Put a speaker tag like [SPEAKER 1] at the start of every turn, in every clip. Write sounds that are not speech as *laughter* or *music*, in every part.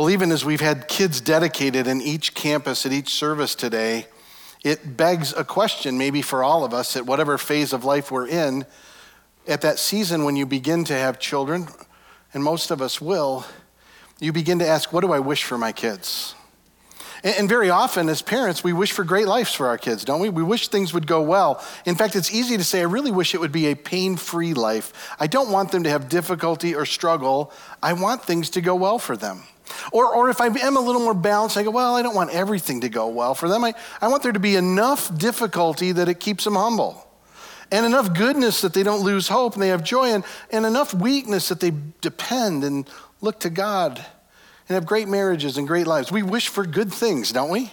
[SPEAKER 1] Well, even as we've had kids dedicated in each campus at each service today, it begs a question, maybe for all of us, at whatever phase of life we're in, at that season when you begin to have children, and most of us will, you begin to ask, What do I wish for my kids? And, very often, as parents, we wish for great lives for our kids, don't we? We wish things would go well. In fact, it's easy to say, I really wish it would be a pain free life. I don't want them to have difficulty or struggle. I want things to go well for them. Or, or if I am a little more balanced, I go, well, I don't want everything to go well for them. I, I want there to be enough difficulty that it keeps them humble, and enough goodness that they don't lose hope and they have joy, and, and enough weakness that they depend and look to God and have great marriages and great lives. We wish for good things, don't we?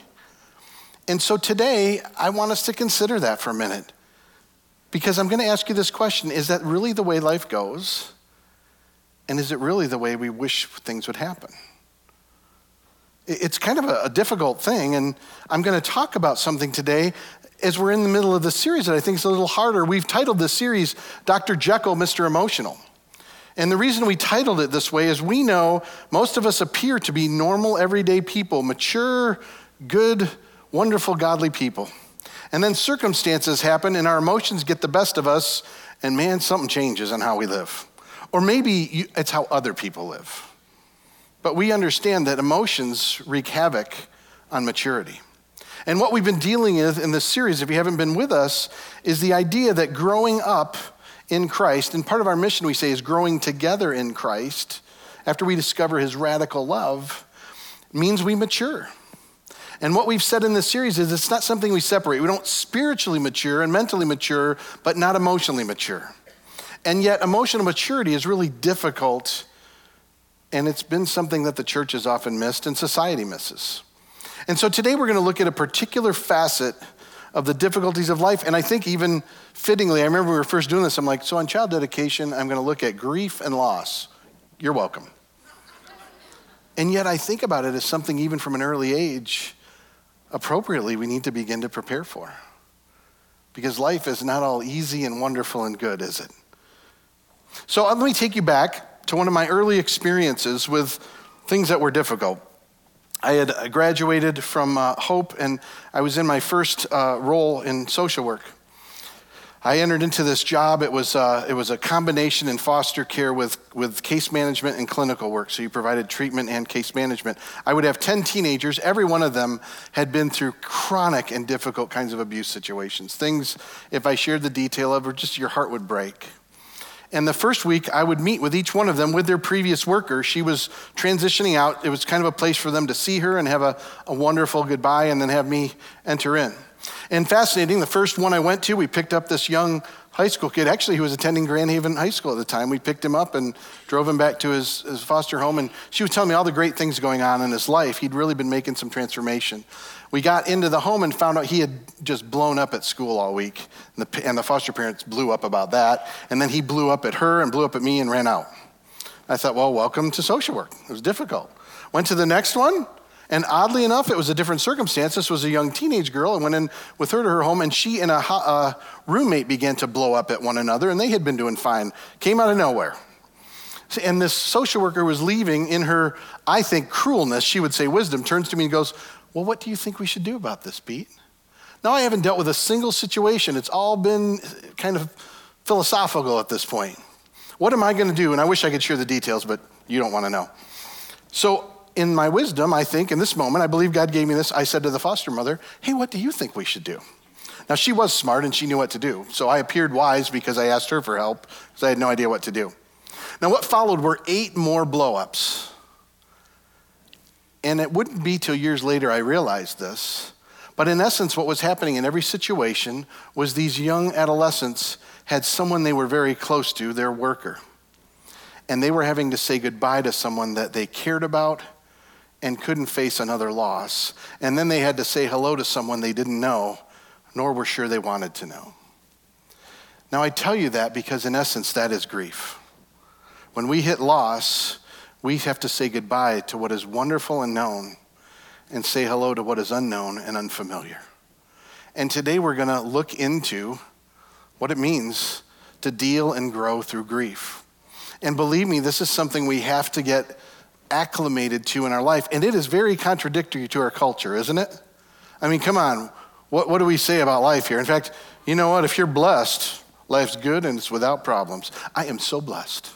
[SPEAKER 1] And so today, I want us to consider that for a minute. Because I'm going to ask you this question Is that really the way life goes? And is it really the way we wish things would happen? It's kind of a, difficult thing, and I'm going to talk about something today as we're in the middle of the series that I think is a little harder. We've titled this series Dr. Jekyll, Mr. Emotional. And the reason we titled it this way is we know most of us appear to be normal, everyday people, mature, good, wonderful, godly people. And then circumstances happen and our emotions get the best of us, and man, something changes in how we live. Or maybe it's how other people live. But we understand that emotions wreak havoc on maturity. And what we've been dealing with in this series, if you haven't been with us, is the idea that growing up in Christ, and part of our mission, we say, is growing together in Christ after we discover his radical love, means we mature. And what we've said in this series is it's not something we separate. We don't spiritually mature and mentally mature, but not emotionally mature. And yet, emotional maturity is really difficult and it's been something that the church has often missed and society misses. And so today we're going to look at a particular facet of the difficulties of life. And I think even fittingly, I remember we were first doing this, I'm like, so on child dedication, I'm going to look at grief and loss. You're welcome. And yet I think about it as something even from an early age, appropriately, we need to begin to prepare for. Because life is not all easy and wonderful and good, is it? So uh, let me take you back to one of my early experiences with things that were difficult. I had graduated from uh, Hope and I was in my first uh, role in social work. I entered into this job. It was, uh, it was a combination in foster care with, with case management and clinical work. So you provided treatment and case management. I would have 10 teenagers. Every one of them had been through chronic and difficult kinds of abuse situations. Things, if I shared the detail of, or just your heart would break. And the first week, I would meet with each one of them with their previous worker. She was transitioning out. It was kind of a place for them to see her and have a, a wonderful goodbye and then have me enter in. And fascinating, the first one I went to, we picked up this young high school kid. Actually, he was attending Grand Haven High School at the time. We picked him up and drove him back to his, his foster home. And she was telling me all the great things going on in his life. He'd really been making some transformation. We got into the home and found out he had just blown up at school all week. And the, and the foster parents blew up about that. And then he blew up at her and blew up at me and ran out. I thought, well, welcome to social work. It was difficult. Went to the next one. And oddly enough, it was a different circumstance. This was a young teenage girl, and went in with her to her home, and she and a, a roommate began to blow up at one another, and they had been doing fine. Came out of nowhere. And this social worker was leaving in her, I think, cruelness, she would say wisdom, turns to me and goes, Well, what do you think we should do about this, Pete? Now, I haven't dealt with a single situation. It's all been kind of philosophical at this point. What am I going to do? And I wish I could share the details, but you don't want to know. So in my wisdom, I think, in this moment, I believe God gave me this. I said to the foster mother, Hey, what do you think we should do? Now, she was smart and she knew what to do. So I appeared wise because I asked her for help because I had no idea what to do. Now, what followed were eight more blowups. And it wouldn't be till years later I realized this. But in essence, what was happening in every situation was these young adolescents had someone they were very close to, their worker. And they were having to say goodbye to someone that they cared about and couldn't face another loss. And then they had to say hello to someone they didn't know, nor were sure they wanted to know. Now, I tell you that because, in essence, that is grief. When we hit loss, we have to say goodbye to what is wonderful and known and say hello to what is unknown and unfamiliar. And today we're going to look into what it means to deal and grow through grief. And believe me, this is something we have to get acclimated to in our life. And it is very contradictory to our culture, isn't it? I mean, come on. What, what do we say about life here? In fact, you know what? If you're blessed, life's good and it's without problems. I am so blessed.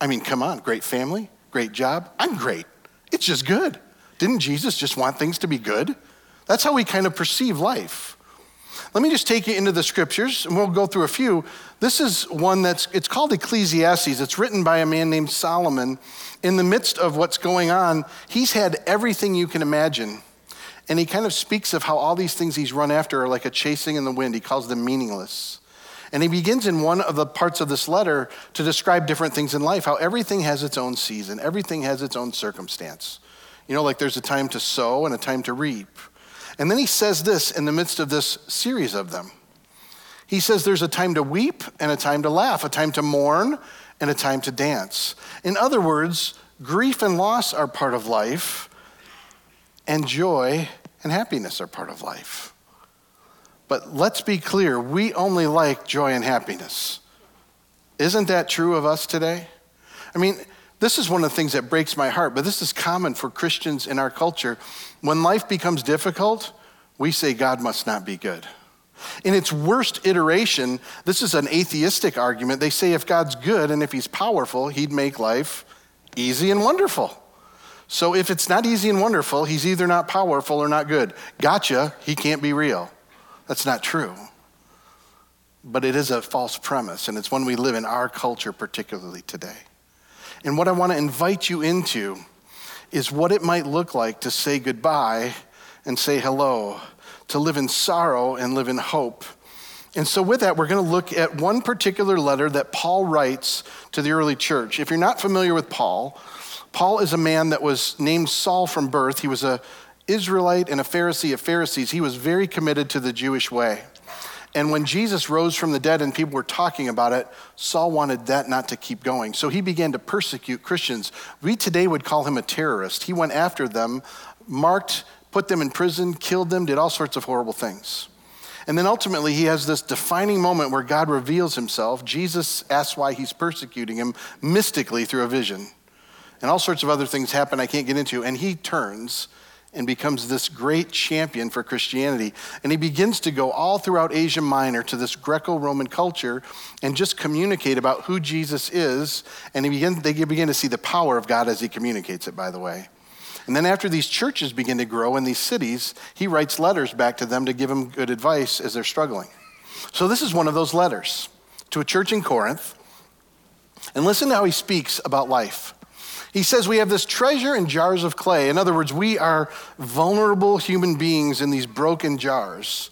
[SPEAKER 1] I mean, come on. Great family, great job. I'm great. It's just good. Didn't Jesus just want things to be good? That's how we kind of perceive life. Let me just take you into the scriptures and we'll go through a few. This is one that's it's called Ecclesiastes. It's written by a man named Solomon. In the midst of what's going on, he's had everything you can imagine. And he kind of speaks of how all these things he's run after are like a chasing in the wind. He calls them meaningless. And he begins in one of the parts of this letter to describe different things in life, how everything has its own season, everything has its own circumstance. You know, like there's a time to sow and a time to reap. And then he says this in the midst of this series of them. He says there's a time to weep and a time to laugh, a time to mourn and a time to dance. In other words, grief and loss are part of life, and joy and happiness are part of life. But let's be clear we only like joy and happiness. Isn't that true of us today? I mean, this is one of the things that breaks my heart, but this is common for Christians in our culture. When life becomes difficult, we say God must not be good. In its worst iteration, this is an atheistic argument. They say if God's good and if he's powerful, he'd make life easy and wonderful. So if it's not easy and wonderful, he's either not powerful or not good. Gotcha, he can't be real. That's not true. But it is a false premise, and it's one we live in our culture, particularly today. And what I want to invite you into is what it might look like to say goodbye and say hello, to live in sorrow and live in hope. And so, with that, we're going to look at one particular letter that Paul writes to the early church. If you're not familiar with Paul, Paul is a man that was named Saul from birth. He was a Israelite and a Pharisee of Pharisees. He was very committed to the Jewish way. And when Jesus rose from the dead and people were talking about it, Saul wanted that not to keep going. So he began to persecute Christians. We today would call him a terrorist. He went after them, marked, put them in prison, killed them, did all sorts of horrible things. And then ultimately, he has this defining moment where God reveals himself. Jesus asks why he's persecuting him mystically through a vision. And all sorts of other things happen I can't get into. And he turns and becomes this great champion for Christianity. And he begins to go all throughout Asia Minor to this Greco Roman culture and just communicate about who Jesus is. And he begin, they begin to see the power of God as he communicates it, by the way. And then after these churches begin to grow in these cities, he writes letters back to them to give them good advice as they're struggling. So this is one of those letters to a church in Corinth. And listen to how he speaks about life. He says we have this treasure in jars of clay. In other words, we are vulnerable human beings in these broken jars.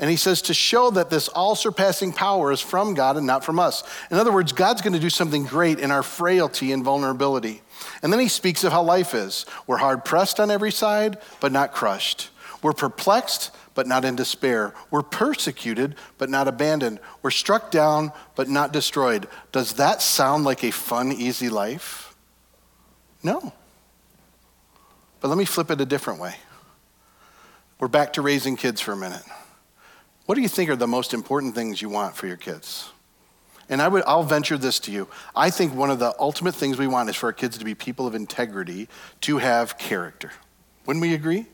[SPEAKER 1] And he says to show that this all surpassing power is from God and not from us. In other words, God's going to do something great in our frailty and vulnerability. And then he speaks of how life is. We're hard pressed on every side, but not crushed. We're perplexed, but not in despair. We're persecuted, but not abandoned. We're struck down, but not destroyed. Does that sound like a fun, easy life? No. But let me flip it a different way. We're back to raising kids for a minute. What do you think are the most important things you want for your kids? And I would, I'll venture this to you. I think one of the ultimate things we want is for our kids to be people of integrity, to have character. Wouldn't we agree?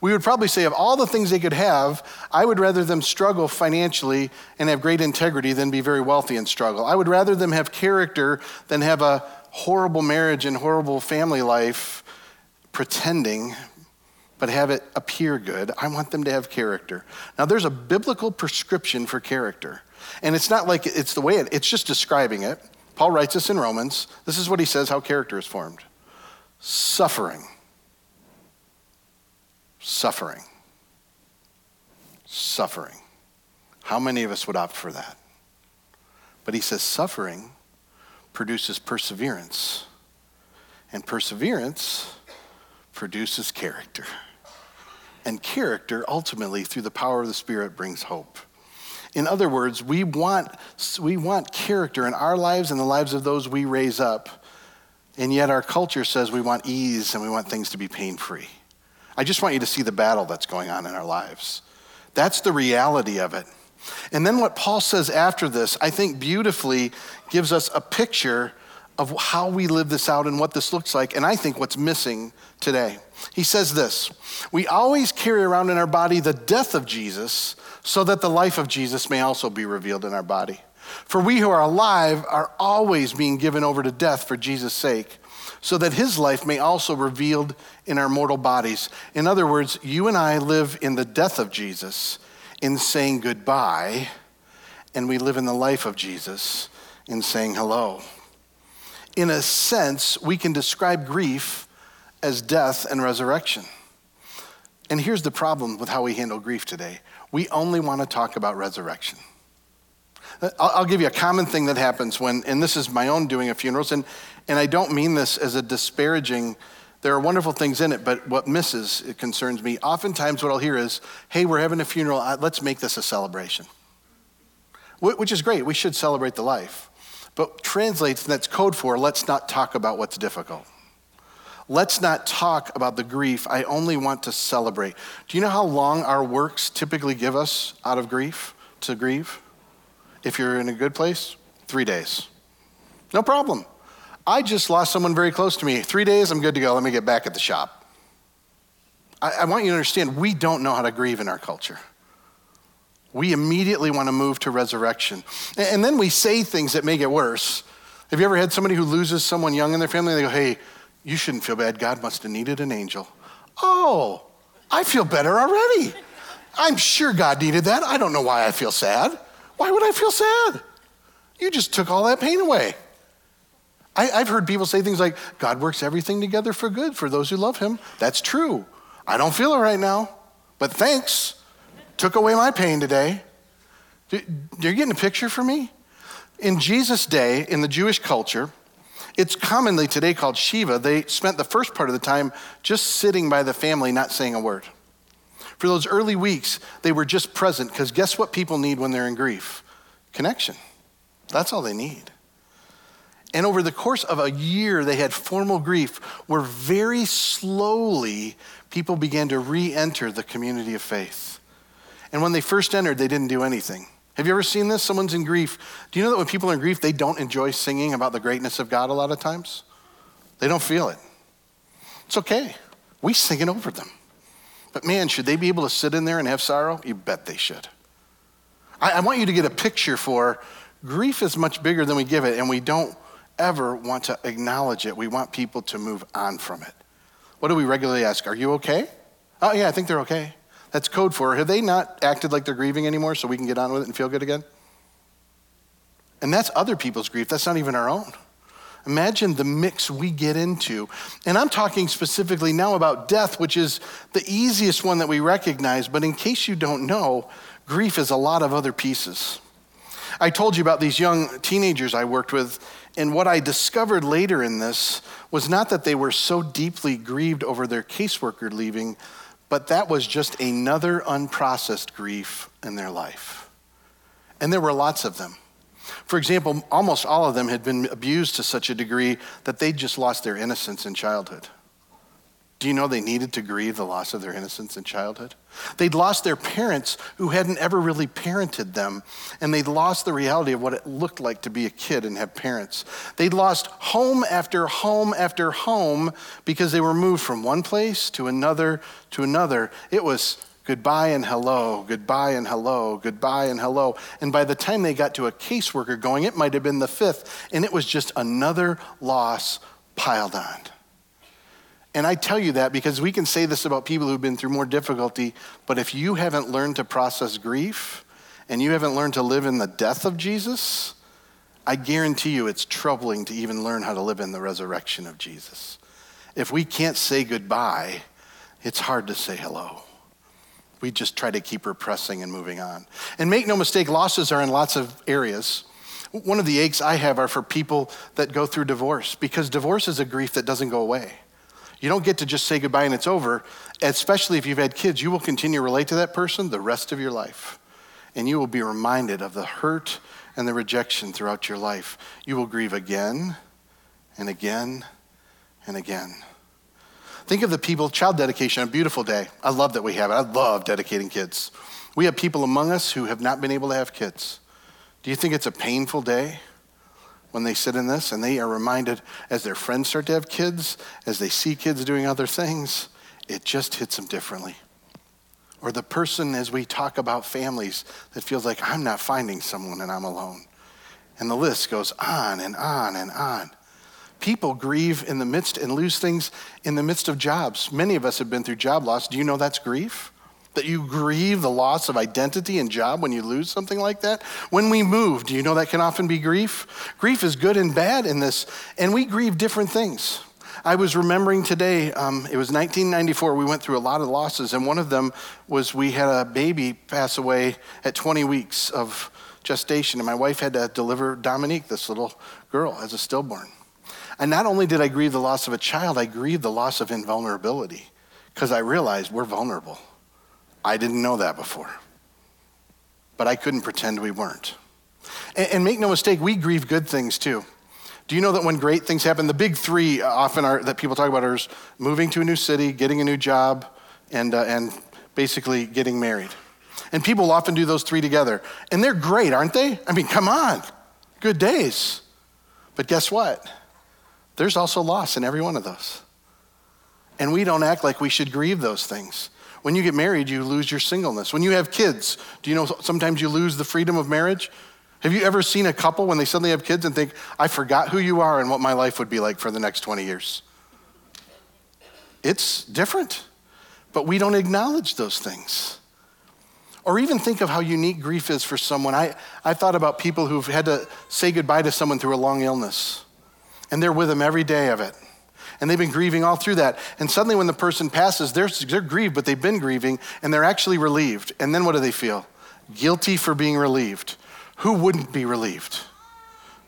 [SPEAKER 1] We would probably say, of all the things they could have, I would rather them struggle financially and have great integrity than be very wealthy and struggle. I would rather them have character than have a horrible marriage and horrible family life pretending, but have it appear good. I want them to have character. Now, there's a biblical prescription for character. And it's not like it's the way it, it's just describing it. Paul writes this in Romans. This is what he says how character is formed suffering. Suffering. Suffering. How many of us would opt for that? But he says suffering produces perseverance, and perseverance produces character. And character, ultimately, through the power of the Spirit, brings hope. In other words, we want, we want character in our lives and the lives of those we raise up. And yet, our culture says we want ease and we want things to be pain free. I just want you to see the battle that's going on in our lives. That's the reality of it. And then what Paul says after this, I think beautifully gives us a picture of how we live this out and what this looks like, and I think what's missing today. He says this We always carry around in our body the death of Jesus so that the life of Jesus may also be revealed in our body. For we who are alive are always being given over to death for Jesus' sake, so that his life may also be revealed in our mortal bodies. In other words, you and I live in the death of Jesus in saying goodbye, and we live in the life of Jesus in saying hello. In a sense, we can describe grief as death and resurrection. And here's the problem with how we handle grief today we only want to talk about resurrection. Uh, I'll, give you a common thing that happens when, and this is my own doing of funerals, and, and I don't mean this as a disparaging, there are wonderful things in it, but what misses, it concerns me. Oftentimes, what I'll hear is, hey, we're having a funeral, uh, let's make this a celebration. Which is great, we should celebrate the life. But translates, and that's code for, let's not talk about what's difficult. Let's not talk about the grief. I only want to celebrate. Do you know how long our works typically give us out of grief to grieve? If you're in a good place, three days. No problem. I just lost someone very close to me. Three days, I'm good to go. Let me get back at the shop. I, I want you to understand we don't know how to grieve in our culture. We immediately want to move to resurrection. And, and then we say things that make it worse. Have you ever had somebody who loses someone young in their family? They go, hey, you shouldn't feel bad. God must have needed an angel. Oh, I feel better already. I'm sure God needed that. I don't know why I feel sad. Why would I feel sad? You just took all that pain away. I, have heard people say things like, God works everything together for good for those who love him. That's true. I don't feel it right now, but thanks. Took away my pain today. You're getting a picture for me? In Jesus' day, in the Jewish culture, it's commonly today called Shiva. They spent the first part of the time just sitting by the family, not saying a word. For those early weeks, they were just present because guess what people need when they're in grief? Connection. That's all they need. And over the course of a year, they had formal grief where very slowly people began to re enter the community of faith. And when they first entered, they didn't do anything. Have you ever seen this? Someone's in grief. Do you know that when people are in grief, they don't enjoy singing about the greatness of God a lot of times? They don't feel it. It's okay. We sing it over them. But man, should they be able to sit in there and have sorrow? You bet they should. I, I want you to get a picture for grief is much bigger than we give it, and we don't ever want to acknowledge it. We want people to move on from it. What do we regularly ask? Are you okay? Oh, yeah, I think they're okay. That's code for have they not acted like they're grieving anymore so we can get on with it and feel good again? And that's other people's grief. That's not even our own. Imagine the mix we get into. And I'm talking specifically now about death, which is the easiest one that we recognize. But in case you don't know, grief is a lot of other pieces. I told you about these young teenagers I worked with, and what I discovered later in this was not that they were so deeply grieved over their caseworker leaving, but that was just another unprocessed grief in their life. And there were lots of them. For example, almost all of them had been abused to such a degree that they just lost their innocence in childhood. Do you know they needed to grieve the loss of their innocence in childhood? They'd lost their parents who hadn't ever really parented them, and they'd lost the reality of what it looked like to be a kid and have parents. They'd lost home after home after home because they were moved from one place to another to another. It was goodbye and hello, goodbye and hello, goodbye and hello. And by the time they got to a caseworker going, it might have been the fifth, and it was just another loss piled on. And I tell you that because we can say this about people who've been through more difficulty, but if you haven't learned to process grief and you haven't learned to live in the death of Jesus, I guarantee you it's troubling to even learn how to live in the resurrection of Jesus. If we can't say goodbye, it's hard to say hello. We just try to keep repressing and moving on. And make no mistake, losses are in lots of areas. One of the aches I have are for people that go through divorce because divorce is a grief that doesn't go away. You don't get to just say goodbye and it's over, especially if you've had kids. You will continue to relate to that person the rest of your life. And you will be reminded of the hurt and the rejection throughout your life. You will grieve again and again and again. Think of the people, child dedication, a beautiful day. I love that we have it. I love dedicating kids. We have people among us who have not been able to have kids. Do you think it's a painful day? When they sit in this and they are reminded as their friends start to have kids, as they see kids doing other things, it just hits them differently. Or the person, as we talk about families, that feels like I'm not finding someone and I'm alone. And the list goes on and on and on. People grieve in the midst and lose things in the midst of jobs. Many of us have been through job loss. Do you know that's grief? That you grieve the loss of identity and job when you lose something like that. When we move, do you know that can often be grief? Grief is good and bad in this, and we grieve different things. I was remembering today, um, it was 1994, we went through a lot of losses, and one of them was we had a baby pass away at 20 weeks of gestation, and my wife had to deliver Dominique, this little girl, as a stillborn. And not only did I grieve the loss of a child, I grieved the loss of invulnerability because I realized we're vulnerable. I didn't know that before. But I couldn't pretend we weren't. And, and, make no mistake, we grieve good things too. Do you know that when great things happen, the big three often are that people talk about are moving to a new city, getting a new job, and, uh, and basically getting married. And people often do those three together. And they're great, aren't they? I mean, come on, good days. But guess what? There's also loss in every one of those. And we don't act like we should grieve those things. When you get married, you lose your singleness. When you have kids, do you know sometimes you lose the freedom of marriage? Have you ever seen a couple when they suddenly have kids and think, I forgot who you are and what my life would be like for the next 20 years? It's different, but we don't acknowledge those things. Or even think of how unique grief is for someone. I, I thought about people who've had to say goodbye to someone through a long illness, and they're with them every day of it and they've been grieving all through that. And suddenly, when the person passes, they're, they're grieved, but they've been grieving, and they're actually relieved. And then what do they feel? Guilty for being relieved. Who wouldn't be relieved?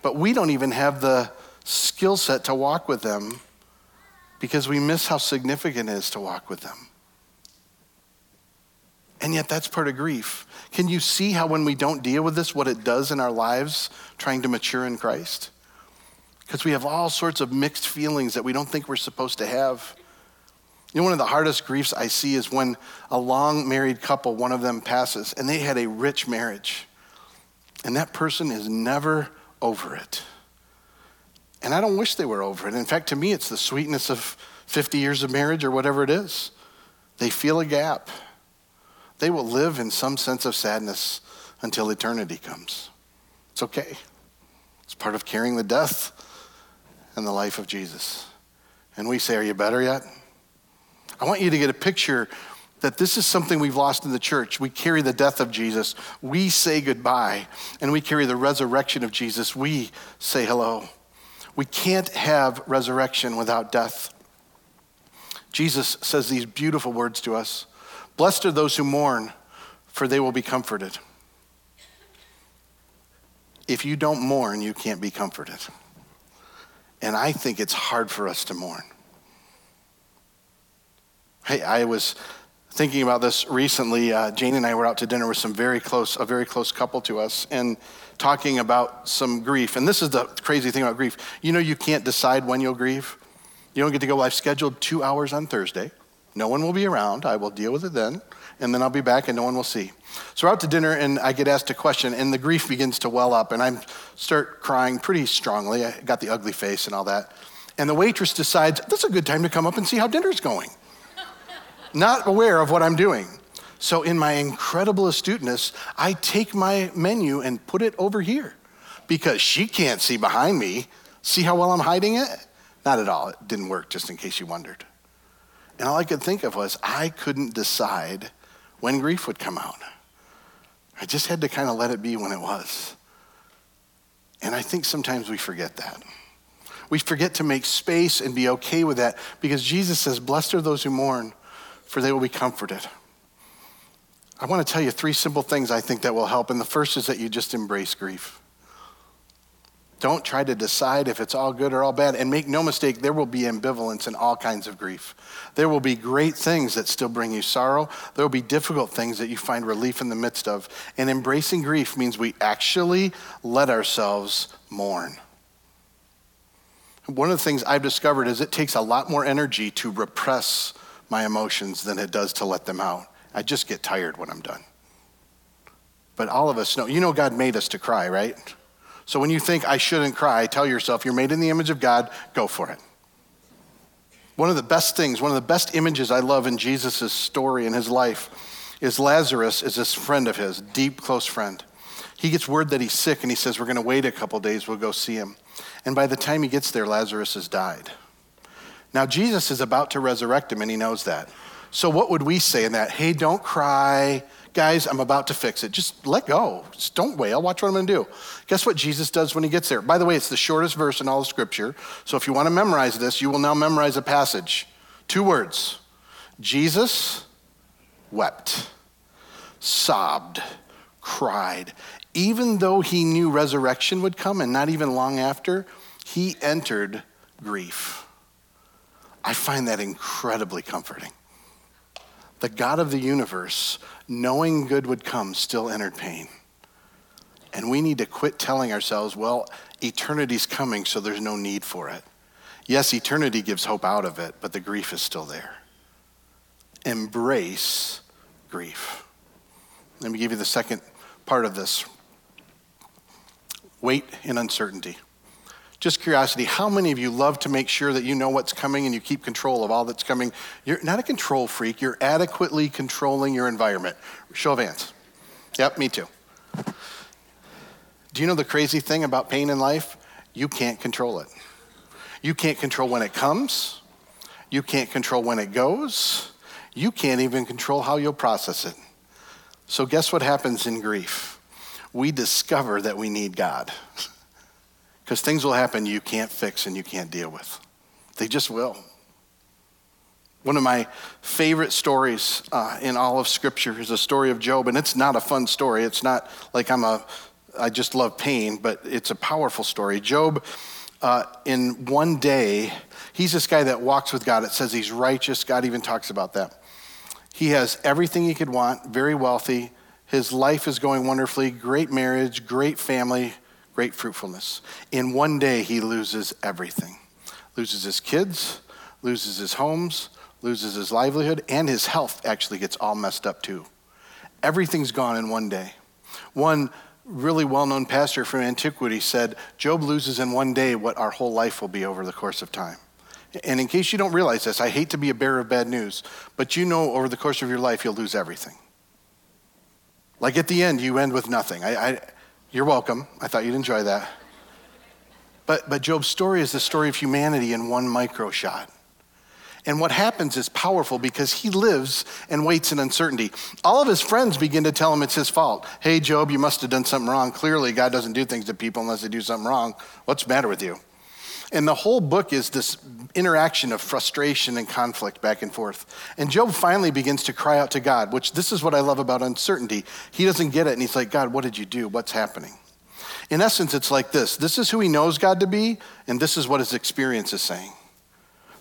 [SPEAKER 1] But we don't even have the skill set to walk with them because we miss how significant it is to walk with them. And yet, that's part of grief. Can you see how, when we don't deal with this, what it does in our lives trying to mature in Christ? Because we have all sorts of mixed feelings that we don't think we're supposed to have. You know, one of the hardest griefs I see is when a long married couple, one of them passes, and they had a rich marriage, and that person is never over it. And I don't wish they were over it. In fact, to me, it's the sweetness of 50 years of marriage or whatever it is. They feel a gap. They will live in some sense of sadness until eternity comes. It's okay. It's part of carrying the death and the life of Jesus. And we say, Are you better yet? I want you to get a picture that this is something we've lost in the church. We carry the death of Jesus, we say goodbye, and we carry the resurrection of Jesus, we say hello. We can't have resurrection without death. Jesus says these beautiful words to us Blessed are those who mourn, for they will be comforted. If you don't mourn, you can't be comforted. And I think it's hard for us to mourn. Hey, I was thinking about this recently. Uh, Jane and I were out to dinner with some very close, a very close couple to us, and talking about some grief. And this is the crazy thing about grief. You know, you can't decide when you'll grieve. You don't get to go, well, I've scheduled two hours on Thursday. No one will be around. I will deal with it then. And then I'll be back and no one will see. So we're out to dinner and I get asked a question and the grief begins to well up and I start crying pretty strongly. I got the ugly face and all that. And the waitress decides, that's a good time to come up and see how dinner's going. *laughs* Not aware of what I'm doing. So, in my incredible astuteness, I take my menu and put it over here because she can't see behind me. See how well I'm hiding it? Not at all. It didn't work, just in case you wondered. And all I could think of was I couldn't decide when grief would come out. I just had to kind of let it be when it was. And I think sometimes we forget that. We forget to make space and be okay with that because Jesus says, Blessed are those who mourn, for they will be comforted. I want to tell you three simple things I think that will help. And the first is that you just embrace grief. Don't try to decide if it's all good or all bad. And make no mistake, there will be ambivalence in all kinds of grief. There will be great things that still bring you sorrow. There will be difficult things that you find relief in the midst of. And embracing grief means we actually let ourselves mourn. One of the things I've discovered is it takes a lot more energy to repress my emotions than it does to let them out. I just get tired when I'm done. But all of us know, you know, God made us to cry, right? So when you think I shouldn't cry, tell yourself you're made in the image of God, go for it. One of the best things, one of the best images I love in Jesus' story and his life is Lazarus is this friend of his, deep, close friend. He gets word that he's sick and he says, We're going to wait a couple days, we'll go see him. And by the time he gets there, Lazarus has died. Now, Jesus is about to resurrect him and he knows that. So, what would we say in that? Hey, don't cry. Guys, I'm about to fix it. Just let go. Just don't wail. Watch what I'm going to do. Guess what Jesus does when he gets there? By the way, it's the shortest verse in all of Scripture. So, if you want to memorize this, you will now memorize a passage. Two words Jesus wept, sobbed, cried. Even though he knew resurrection would come, and not even long after, he entered grief. I find that incredibly comforting the God of the universe, knowing good would come, still entered pain. And we need to quit telling ourselves, well, eternity's coming, so there's no need for it. Yes, eternity gives hope out of it, but the grief is still there. Embrace grief. Let me give you the second part of this wait in uncertainty. Just curiosity, how many of you love to make sure that you know what's coming and you keep control of all that's coming? You're not a control freak, you're adequately controlling your environment. Show of hands. Yep, me too. Do you know the crazy thing about pain in life? You can't control it. You can't control when it comes, you can't control when it goes, you can't even control how you'll process it. So, guess what happens in grief? We discover that we need God. *laughs* Because things will happen you can't fix and you can't deal with. They just will. One of my favorite stories uh, in all of Scripture is a story of Job, and it's not a fun story. It's not like I'm a, I just love pain, but it's a powerful story. Job, uh, in one day, he's this guy that walks with God. It says he's righteous. God even talks about that. He has everything he could want, very wealthy. His life is going wonderfully, great marriage, great family, great fruitfulness. In one day, he loses everything loses his kids, loses his homes, loses his livelihood, and his health actually gets all messed up too. Everything's gone in one day. One really well known pastor from antiquity said, Job loses in one day what our whole life will be over the course of time. And in case you don't realize this, I hate to be a bearer of bad news, but you know over the course of your life, you'll lose everything. Like at the end, you end with nothing. I, I, you're welcome. I thought you'd enjoy that. But, but Job's story is the story of humanity in one micro shot. And what happens is powerful because he lives and waits in uncertainty. All of his friends begin to tell him it's his fault. Hey, Job, you must have done something wrong. Clearly, God doesn't do things to people unless they do something wrong. What's the matter with you? And the whole book is this interaction of frustration and conflict back and forth. And Job finally begins to cry out to God, which this is what I love about uncertainty. He doesn't get it, and he's like, God, what did you do? What's happening? In essence, it's like this this is who he knows God to be, and this is what his experience is saying.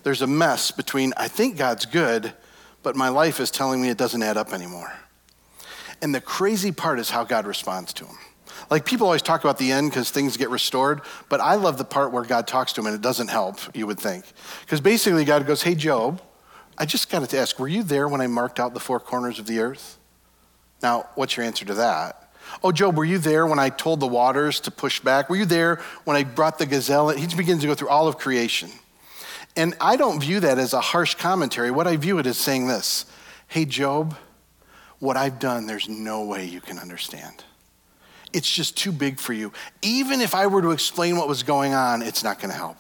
[SPEAKER 1] There's a mess between, I think God's good, but my life is telling me it doesn't add up anymore. And the crazy part is how God responds to him. Like people always talk about the end because things get restored, but I love the part where God talks to him and it doesn't help, you would think. Because basically, God goes, Hey, Job, I just got to ask, were you there when I marked out the four corners of the earth? Now, what's your answer to that? Oh, Job, were you there when I told the waters to push back? Were you there when I brought the gazelle? He begins to go through all of creation. And I don't view that as a harsh commentary. What I view it as saying this Hey, Job, what I've done, there's no way you can understand. It's just too big for you. Even if I were to explain what was going on, it's not going to help.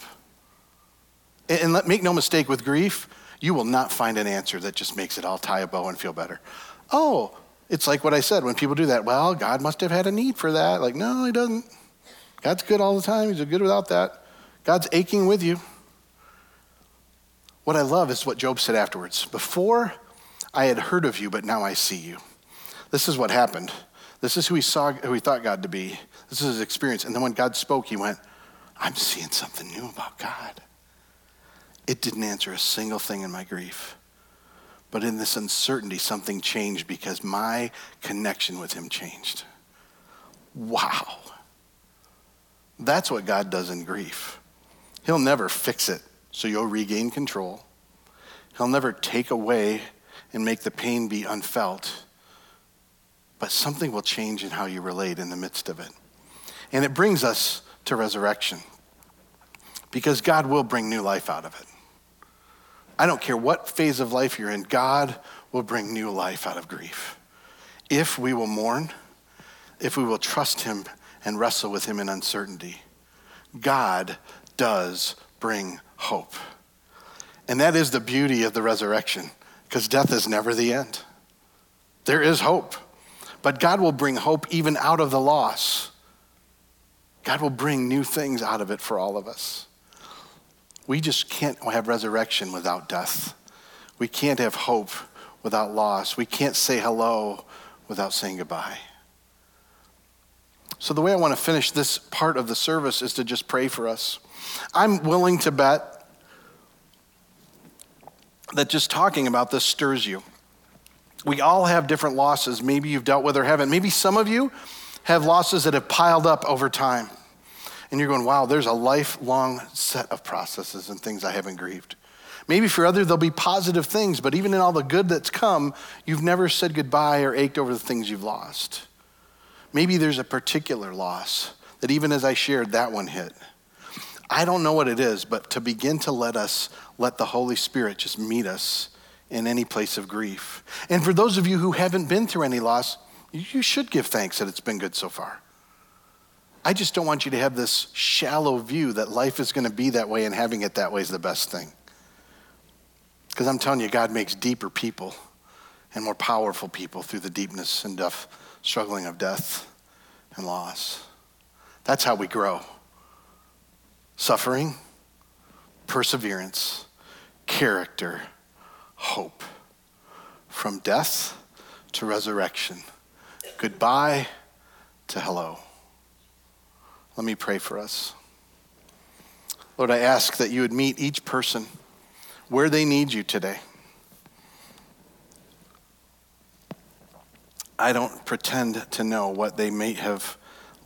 [SPEAKER 1] And let, make no mistake with grief, you will not find an answer that just makes it all tie a bow and feel better. Oh, it's like what I said when people do that. Well, God must have had a need for that. Like, no, He doesn't. God's good all the time. He's good without that. God's aching with you. What I love is what Job said afterwards. Before I had heard of you, but now I see you. This is what happened. This is who he saw, who he thought God to be. This is his experience. And then when God spoke, he went, I'm seeing something new about God. It didn't answer a single thing in my grief. But in this uncertainty, something changed because my connection with him changed. Wow. That's what God does in grief. He'll never fix it so you'll regain control. He'll never take away and make the pain be unfelt but something will change in how you relate in the midst of it. And it brings us to resurrection because God will bring new life out of it. I don't care what phase of life you're in, God will bring new life out of grief. If we will mourn, if we will trust Him and wrestle with Him in uncertainty, God does bring hope. And that is the beauty of the resurrection, because death is never the end. There is hope. But God will bring hope even out of the loss. God will bring new things out of it for all of us. We just can't have resurrection without death. We can't have hope without loss. We can't say hello without saying goodbye. So, the way I want to finish this part of the service is to just pray for us. I'm willing to bet that just talking about this stirs you. We all have different losses. Maybe you've dealt with or haven't. Maybe some of you have losses that have piled up over time and you're going, wow, there's a lifelong set of processes and things I haven't grieved. Maybe for others, there'll be positive things, but even in all the good that's come, you've never said goodbye or ached over the things you've lost. Maybe there's a particular loss that even as I shared, that one hit. I don't know what it is, but to begin to let us, let the Holy Spirit just meet us in any place of grief. And for those of you who haven't been through any loss, you should give thanks that it's been good so far. I just don't want you to have this shallow view that life is going to be that way and having it that way is the best thing. Because I'm telling you, God makes deeper people and more powerful people through the deepness and death, struggling of death and loss. That's how we grow. Suffering, perseverance, character, hope. From death to resurrection. Goodbye to hello. Let me pray for us. Lord, I ask that you would meet each person where they need you today. I don't pretend to know what they may have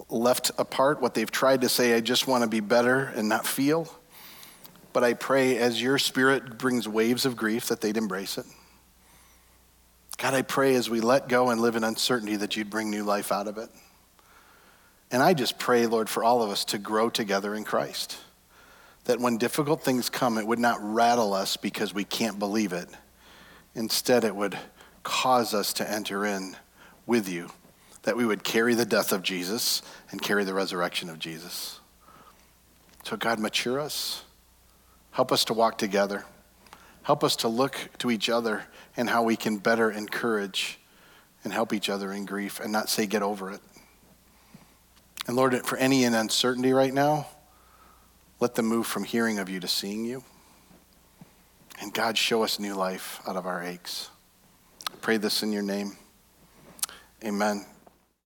[SPEAKER 1] left apart, what they've tried to say, I just want to be better and not feel. But I pray as your spirit brings waves of grief that they'd embrace it. God, I pray as we let go and live in uncertainty that you'd bring new life out of it. And I just pray, Lord, for all of us to grow together in Christ. That when difficult things come, it would not rattle us because we can't believe it. Instead, it would cause us to enter in with you. That we would carry the death of Jesus and carry the resurrection of Jesus. So, God, mature us. Help us to walk together. Help us to look to each other and how we can better encourage and help each other in grief and not say, get over it. And Lord, for any in uncertainty right now, let them move from hearing of you to seeing you. And God, show us new life out of our aches. I pray this in your name. Amen.